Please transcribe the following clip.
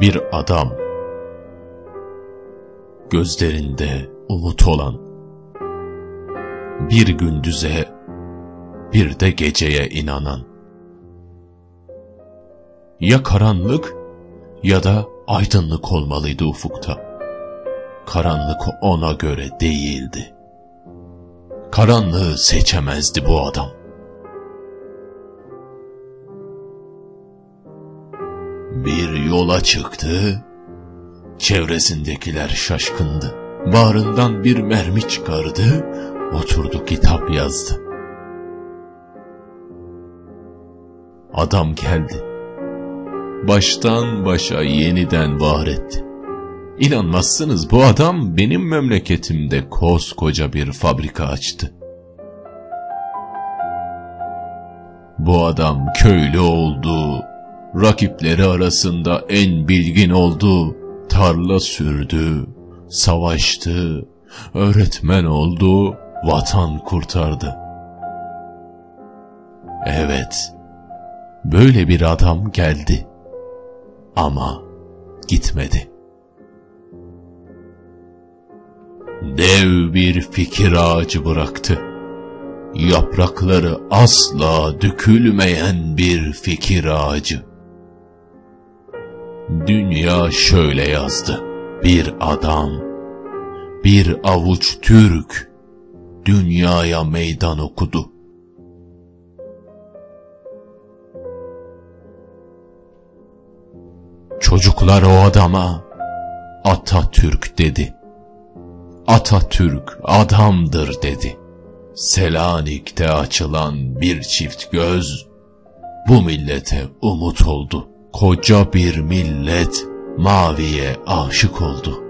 Bir adam, gözlerinde umut olan, bir gündüze, bir de geceye inanan. Ya karanlık ya da aydınlık olmalıydı ufukta. Karanlık ona göre değildi. Karanlığı seçemezdi bu adam. Bir yola çıktı, çevresindekiler şaşkındı. Bağrından bir mermi çıkardı, oturdu kitap yazdı. Adam geldi. Baştan başa yeniden var etti. İnanmazsınız bu adam benim memleketimde koskoca bir fabrika açtı. Bu adam köylü oldu, rakipleri arasında en bilgin oldu, tarla sürdü, savaştı, öğretmen oldu, vatan kurtardı. Evet, böyle bir adam geldi ama gitmedi. Dev bir fikir ağacı bıraktı. Yaprakları asla dökülmeyen bir fikir ağacı. Dünya şöyle yazdı. Bir adam, bir avuç Türk dünyaya meydan okudu. Çocuklar o adama Atatürk dedi. Atatürk adamdır dedi. Selanik'te açılan bir çift göz bu millete umut oldu. Koca bir millet maviye aşık oldu.